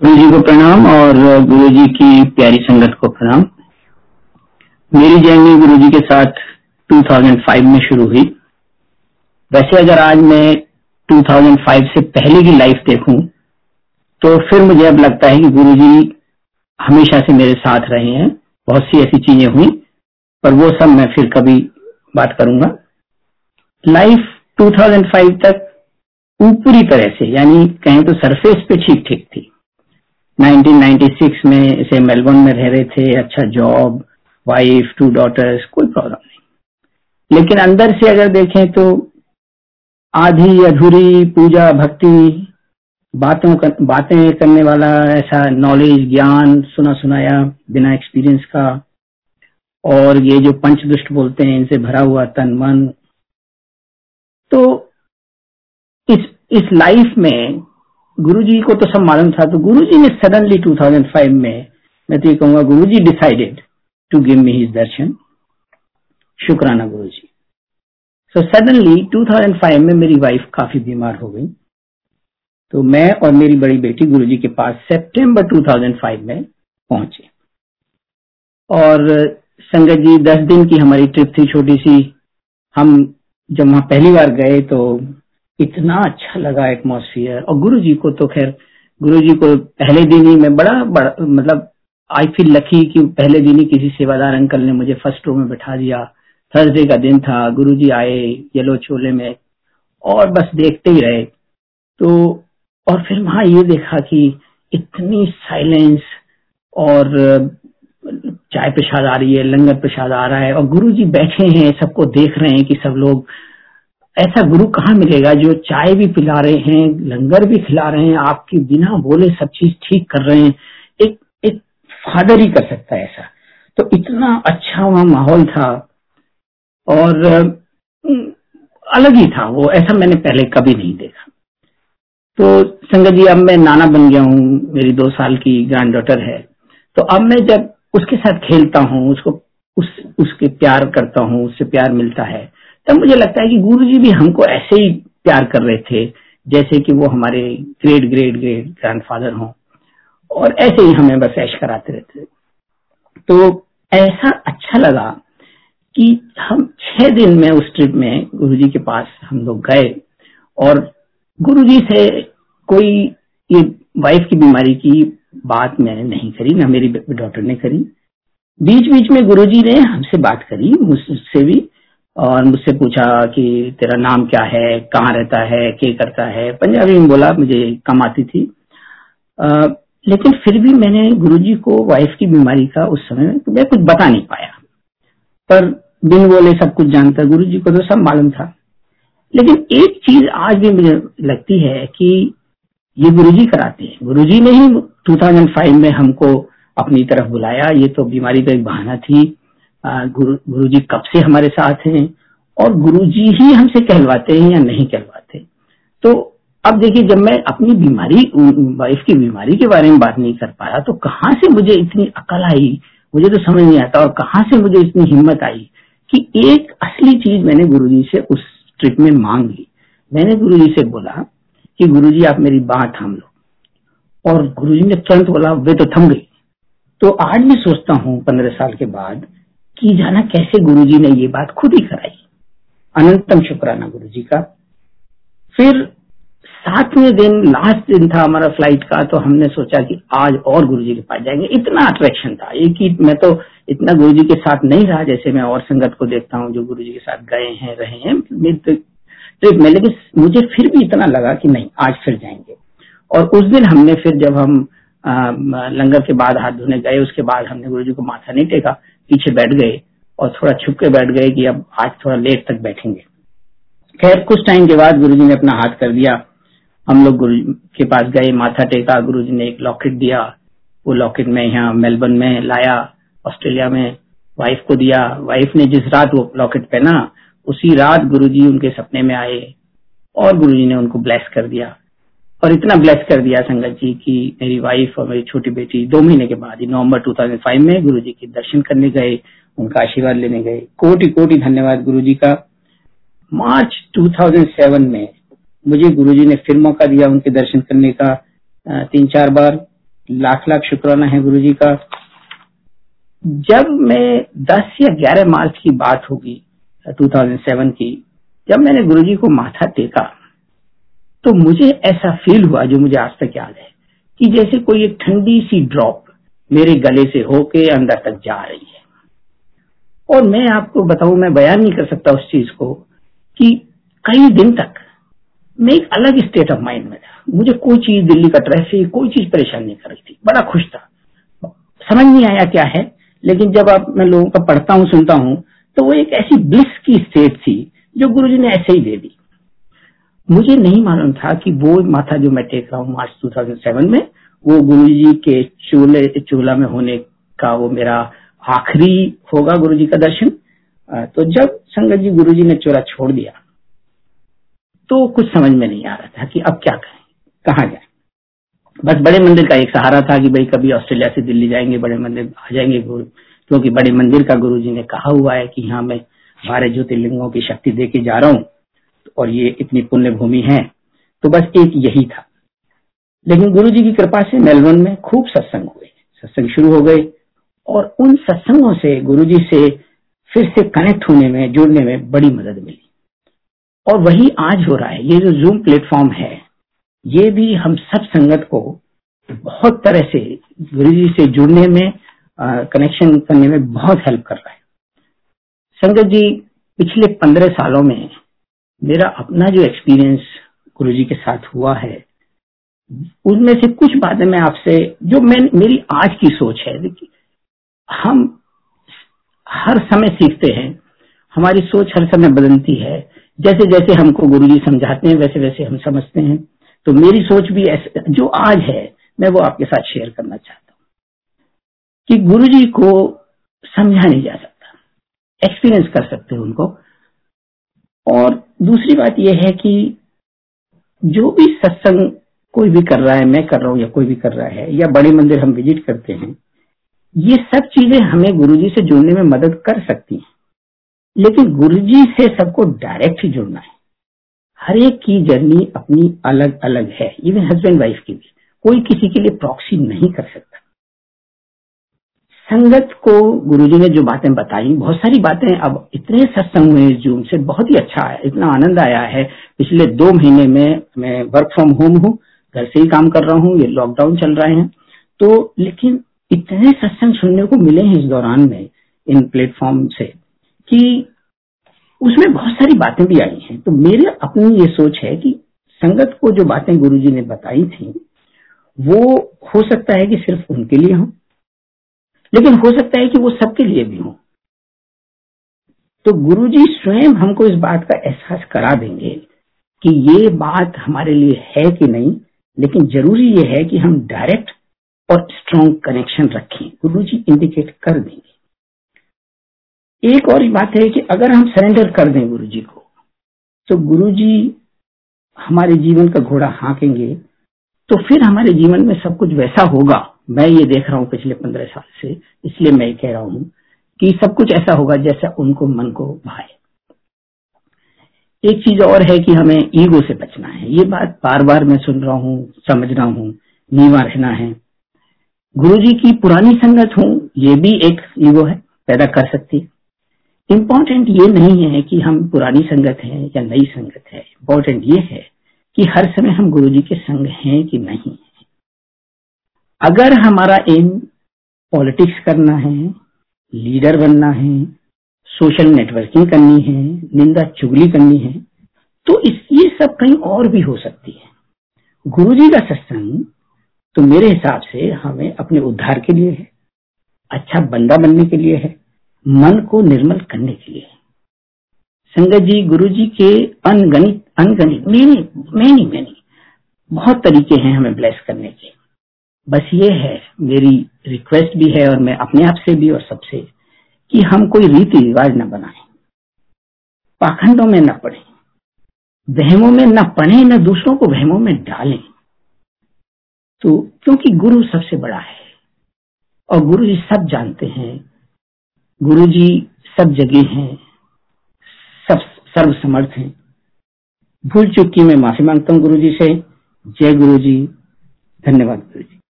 गुरु जी को प्रणाम और गुरु जी की प्यारी संगत को प्रणाम। मेरी जर्नी गुरु जी के साथ 2005 में शुरू हुई। वैसे अगर आज मैं 2005 से पहले की लाइफ देखूँ तो फिर मुझे अब लगता है कि गुरु जी हमेशा से मेरे साथ रहे हैं। बहुत सी ऐसी चीज़ें हुई, पर वो सब मैं फिर कभी बात करूँगा। लाइफ 2005 तक ऊपरी तरह से, यानी कहें तो सरफेस पे ठीक ठीक थी। 1996 में इसे मेलबर्न में रह रहे थे अच्छा जॉब वाइफ टू डॉटर्स कोई प्रॉब्लम नहीं। लेकिन अंदर से अगर देखें तो आधी अधूरी पूजा भक्ति बातों कर, बातें करने वाला ऐसा नॉलेज ज्ञान सुना सुनाया बिना एक्सपीरियंस का और ये जो पंच दुष्ट बोलते हैं इनसे भरा हुआ तन मन तो इस इस लाइफ में गुरुजी को तो सब मालूम था तो गुरु जी ने सडनली 2005 में, मैं तो ये कहूँगा, Guruji decided to give me his दर्शन। शुक्राना गुरुजी। सो सडनली 2005 में मेरी वाइफ काफ़ी बीमार हो गई। तो मैं और मेरी बड़ी बेटी गुरु जी के पास सितंबर 2005 में पहुँचे। और संगत जी, दस दिन की हमारी ट्रिप थी छोटी सी। हम जब वहाँ पहली बार गए तो इतना अच्छा लगा एटमोसफियर और गुरु जी को तो खैर गुरु जी को पहले दिन ही मैं बड़ा बड़ा मतलब आई फील लकी कि पहले दिन ही किसी सेवादार अंकल ने मुझे फ़र्स्ट रो में बैठा दिया। थर्सडे का दिन था गुरु जी आए येलो छोले में, और बस देखते ही रहे। तो और फिर वहाँ ये देखा कि इतनी साइलेंस और, चाय प्रसाद आ रही है, लंगर प्रसाद आ रहा है, और गुरु जी बैठे हैं, सबको देख रहे हैं कि सब लोग ऐसा गुरु कहाँ मिलेगा जो चाय भी पिला रहे हैं, लंगर भी खिला रहे हैं, आपकी बिना बोले सब चीज़ ठीक कर रहे हैं। एक एक फादर ही कर सकता है ऐसा। तो इतना अच्छा वहाँ माहौल था और अलग ही था वो, ऐसा मैंने पहले कभी नहीं देखा। तो संगत जी, अब मैं नाना बन गया हूँ, मेरी दो साल की ग्रैंड डॉटर है। तो अब मैं जब उसके साथ खेलता हूँ, उसको, उस, उसके प्यार करता हूँ, उससे प्यार मिलता है तब मुझे लगता है कि गुरु जी भी हमको ऐसे ही प्यार कर रहे थे, जैसे कि वो हमारे ग्रेट ग्रेट ग्रेट ग्रैंडफादर हों। और ऐसे ही हमें बस ऐश कराते रहते तो ऐसा अच्छा लगा कि हम छह दिन में उस ट्रिप में गुरुजी के पास हम लोग गए। और गुरुजी से कोई ये वाइफ की बीमारी की बात मैंने नहीं करी, ना मेरी डॉक्टर ने करी। बीच बीच में गुरुजी ने हमसे बात करी, मुझसे भी। और मुझसे पूछा कि तेरा नाम क्या है कहाँ रहता है क्या करता है। पंजाबी में बोला मुझे कम आती थी। आ, लेकिन फिर भी मैंने गुरुजी को वाइफ की बीमारी का उस समय मैं कुछ बता नहीं पाया। पर बिन बोले सब कुछ जानता गुरुजी को तो सब मालूम था। लेकिन एक चीज़ आज भी मुझे लगती है कि ये गुरुजी कराते हैं। गुरुजी ने ही 2005 में हमको अपनी तरफ़ बुलाया। ये तो बीमारी का एक बहाना थी। गुरु गुरु जी कब से हमारे साथ हैं और गुरु जी ही हमसे कहलवाते हैं या नहीं कहलवाते। तो अब देखिए, जब मैं अपनी बीमारी, वाइफ की बीमारी के बारे में बात नहीं कर पाया तो कहाँ से मुझे इतनी अकल आई? मुझे तो समझ नहीं आता और कहाँ से मुझे इतनी हिम्मत आई कि एक असली चीज़ मैंने गुरुजी से उस ट्रिप में मांग। ली मैंने गुरुजी से बोला कि गुरुजी, आप मेरी बात थाम लो। और गुरुजी ने तुरंत बोला, वे तो थम गई। तो आज मैं सोचता हूँ, पंद्रह साल के बाद कि जाना कैसे गुरुजी ने ये बात खुद ही कराई। अनंतम शुक्राना गुरु जी का। फिर सातवें दिन लास्ट दिन था हमारा फ़्लाइट का तो हमने सोचा कि आज और गुरु जी के पास जाएँगे। इतना अट्रैक्शन था। एक ही मैं तो इतना गुरु जी के साथ नहीं रहा जैसे मैं और संगत को देखता हूँ जो गुरु जी के साथ गए हैं रहे हैं ट्रिप में लेकिन मुझे फिर भी इतना लगा कि नहीं आज फिर जाएँगे। और उस दिन हमने फिर जब हम आ, लंगर के बाद हाथ धोने गए उसके बाद हमने गुरु जी को माथा नहीं टेका पीछे बैठ गए और थोड़ा छुप के बैठ गए कि अब आज थोड़ा लेट तक बैठेंगे। खैर, कुछ टाइम के बाद गुरुजी ने अपना हाथ कर दिया। हम लोग गुरु के पास गए, माथा टेका, गुरुजी ने एक लॉकेट दिया। वो लॉकेट में यहाँ मेलबर्न में लाया, ऑस्ट्रेलिया में। वाइफ को दिया। वाइफ ने जिस रात वो लॉकेट पहना, उसी रात गुरुजी उनके सपने में आए और गुरुजी ने उनको ब्लेस कर दिया। और इतना ब्लेस कर दिया संगत जी की मेरी वाइफ और मेरी छोटी बेटी दो महीने के बाद ही नवंबर 2005 में गुरु जी के दर्शन करने गए, उनका आशीर्वाद लेने गए। कोटि कोटि धन्यवाद गुरु जी का। मार्च 2007 में मुझे गुरु जी ने फिर मौका दिया उनके दर्शन करने का तीन चार बार। लाख लाख शुक्राना है गुरु जी का। जब मैं 10 या 11 मार्च की बात होगी 2007 की, जब मैंने गुरु जी को माथा टेका तो मुझे ऐसा फील हुआ जो मुझे आज तक याद है, कि जैसे कोई एक ठंडी सी ड्रॉप मेरे गले से होके अंदर तक जा रही है। और मैं आपको बताऊँ, मैं बयान नहीं कर सकता उस चीज़ को, कि कई दिन तक मैं एक अलग स्टेट ऑफ़ माइंड में था। मुझे कोई चीज़ दिल्ली का ट्रैफ़िक कोई चीज़ परेशान नहीं कर रही थी। बड़ा खुश था। समझ नहीं आया क्या है, लेकिन जब आप, मैं लोगों का पढ़ता हूँ, सुनता हूँ तो वो एक ऐसी ब्लिस की स्टेट थी, जो गुरुजी ने ऐसे ही दे दी। मुझे नहीं मालूम था कि वो माथा जो मैं टेक रहा हूँ मार्च 2007 में, वो गुरु जी के चूल्हे, चूल्हा में होने का वो मेरा आखिरी होगा गुरु जी का दर्शन। तो जब संगत जी गुरु जी ने चोरा छोड़ दिया तो कुछ समझ में नहीं आ रहा था कि अब क्या करें, कहा जाए। बस बड़े मंदिर का एक सहारा था कि भाई कभी ऑस्ट्रेलिया से दिल्ली जाएँगे, बड़े मंदिर आ जाएँगे गुरु, क्योंकि बड़े मंदिर का गुरु जी ने कहा हुआ है कि हाँ मैं बारह ज्योतिर्लिंगों की शक्ति दे के जा रहा हूँ। और ये इतनी पुण्य भूमि है। तो बस एक यही था। लेकिन गुरु जी की कृपा से मेलबर्न में खूब सत्संग हुए। सत्संग शुरू हो गए और उन सत्संगों से गुरु जी से फिर से कनेक्ट होने में, जुड़ने में बड़ी मदद मिली। और वही आज हो रहा है। ये जो जूम प्लेटफॉर्म है, ये भी हम सब संगत को बहुत तरह से गुरु जी से जुड़ने में कनेक्शन करने में बहुत हेल्प कर रहा है। संगत जी, पिछले पंद्रह सालों में मेरा अपना जो एक्सपीरियंस गुरु जी के साथ हुआ है, उनमें से कुछ बातें मैं आपसे, जो मैं, मेरी आज की सोच है हम हर समय सीखते हैं, हमारी सोच हर समय बदलती है जैसे जैसे हमको गुरु जी समझाते हैं वैसे वैसे हम समझते हैं तो मेरी सोच भी ऐसे, जो आज है, मैं वो आपके साथ शेयर करना चाहता हूँ, कि गुरु जी को समझा नहीं जा सकता एक्सपीरियंस कर सकते उनको, और दूसरी बात यह है कि जो भी सत्संग कोई भी कर रहा है, मैं कर रहा हूँ या कोई भी कर रहा है, या बड़े मंदिर हम विज़िट करते हैं, ये सब चीज़ें हमें गुरुजी से जुड़ने में मदद कर सकती हैं। लेकिन गुरुजी से सबको डायरेक्ट जुड़ना है। हर एक की जर्नी अपनी अलग अलग है। इवन हस्बैंड वाइफ की भी। कोई किसी के लिए प्रॉक्सी नहीं कर सकता। संगत को गुरुजी ने जो बातें बताई, बहुत सारी बातें अब इतने सत्संग हुए जूम से बहुत ही अच्छा है, इतना आनंद आया है। पिछले दो महीने में मैं वर्क फ्रॉम होम हूँ, घर से ही काम कर रहा हूँ, ये लॉकडाउन चल रहे हैं। तो लेकिन इतने सत्संग सुनने को मिले हैं इस दौरान में, इन प्लेटफॉर्म से, कि उसमें बहुत सारी बातें भी आई हैं। तो मेरे अपनी ये सोच है कि संगत को जो बातें गुरुजी ने बताई थी, वो हो सकता है कि सिर्फ़ उनके लिए हो लेकिन हो सकता है कि वो सबके लिए भी हो। तो गुरुजी स्वयं हमको इस बात का एहसास करा देंगे कि ये बात हमारे लिए है कि नहीं, लेकिन ज़रूरी ये है कि हम डायरेक्ट और स्ट्रॉन्ग कनेक्शन रखें। गुरुजी इंडिकेट कर देंगे। एक और बात है कि अगर हम सरेंडर कर दें गुरुजी को तो गुरुजी हमारे जीवन का घोड़ा हाँकेंगे तो फिर हमारे जीवन में सब कुछ वैसा होगा। मैं ये देख रहा हूँ पिछले पंद्रह साल से, इसलिए मैं कह रहा हूँ कि सब कुछ ऐसा होगा जैसा उनको मन को भाए। एक चीज़ और है कि हमें ईगो से बचना है। ये बात बार बार मैं सुन रहा हूँ, समझ रहा हूँ, नीवा रहना है। गुरु जी की पुरानी संगत हूँ, ये भी एक ईगो है, पैदा कर सकती। है इम्पोर्टेंट ये नहीं है कि हम पुरानी संगत हैं या नई संगत है। इम्पोर्टेंट ये है कि हर समय हम गुरु जी के संग हैं कि नहीं अगर हमारा एम पॉलिटिक्स करना है लीडर बनना है सोशल नेटवर्किंग करनी है, निंदा चुगली करनी है तो इस, ये सब कहीं और भी हो सकती है। गुरु जी का सत्संग तो मेरे हिसाब से हमें अपने उद्धार के लिए है अच्छा बंदा बनने के लिए है, मन को निर्मल करने के लिए है। संगत जी गुरु जी के अनगणित अनगणित मैंने मैंने मैंने, बहुत तरीके हैं हमें ब्लेस करने के। बस ये है, मेरी रिक्वेस्ट भी है और मैं अपने आप से भी और सबसे, कि हम कोई रीति रिवाज न बनाए। पाखंडों में न पड़े वहमों में न पढ़े, न दूसरों को वहमों में डालें। तो क्योंकि गुरु सबसे बड़ा है, और गुरु जी सब जानते हैं, गुरु जी सब जगह हैं, सब सर्व समर्थ हैं। भूल चुकी मैं माफ़ी माँगता हूँ गुरु जी से। जय गुरु जी, धन्यवाद गुरु जी।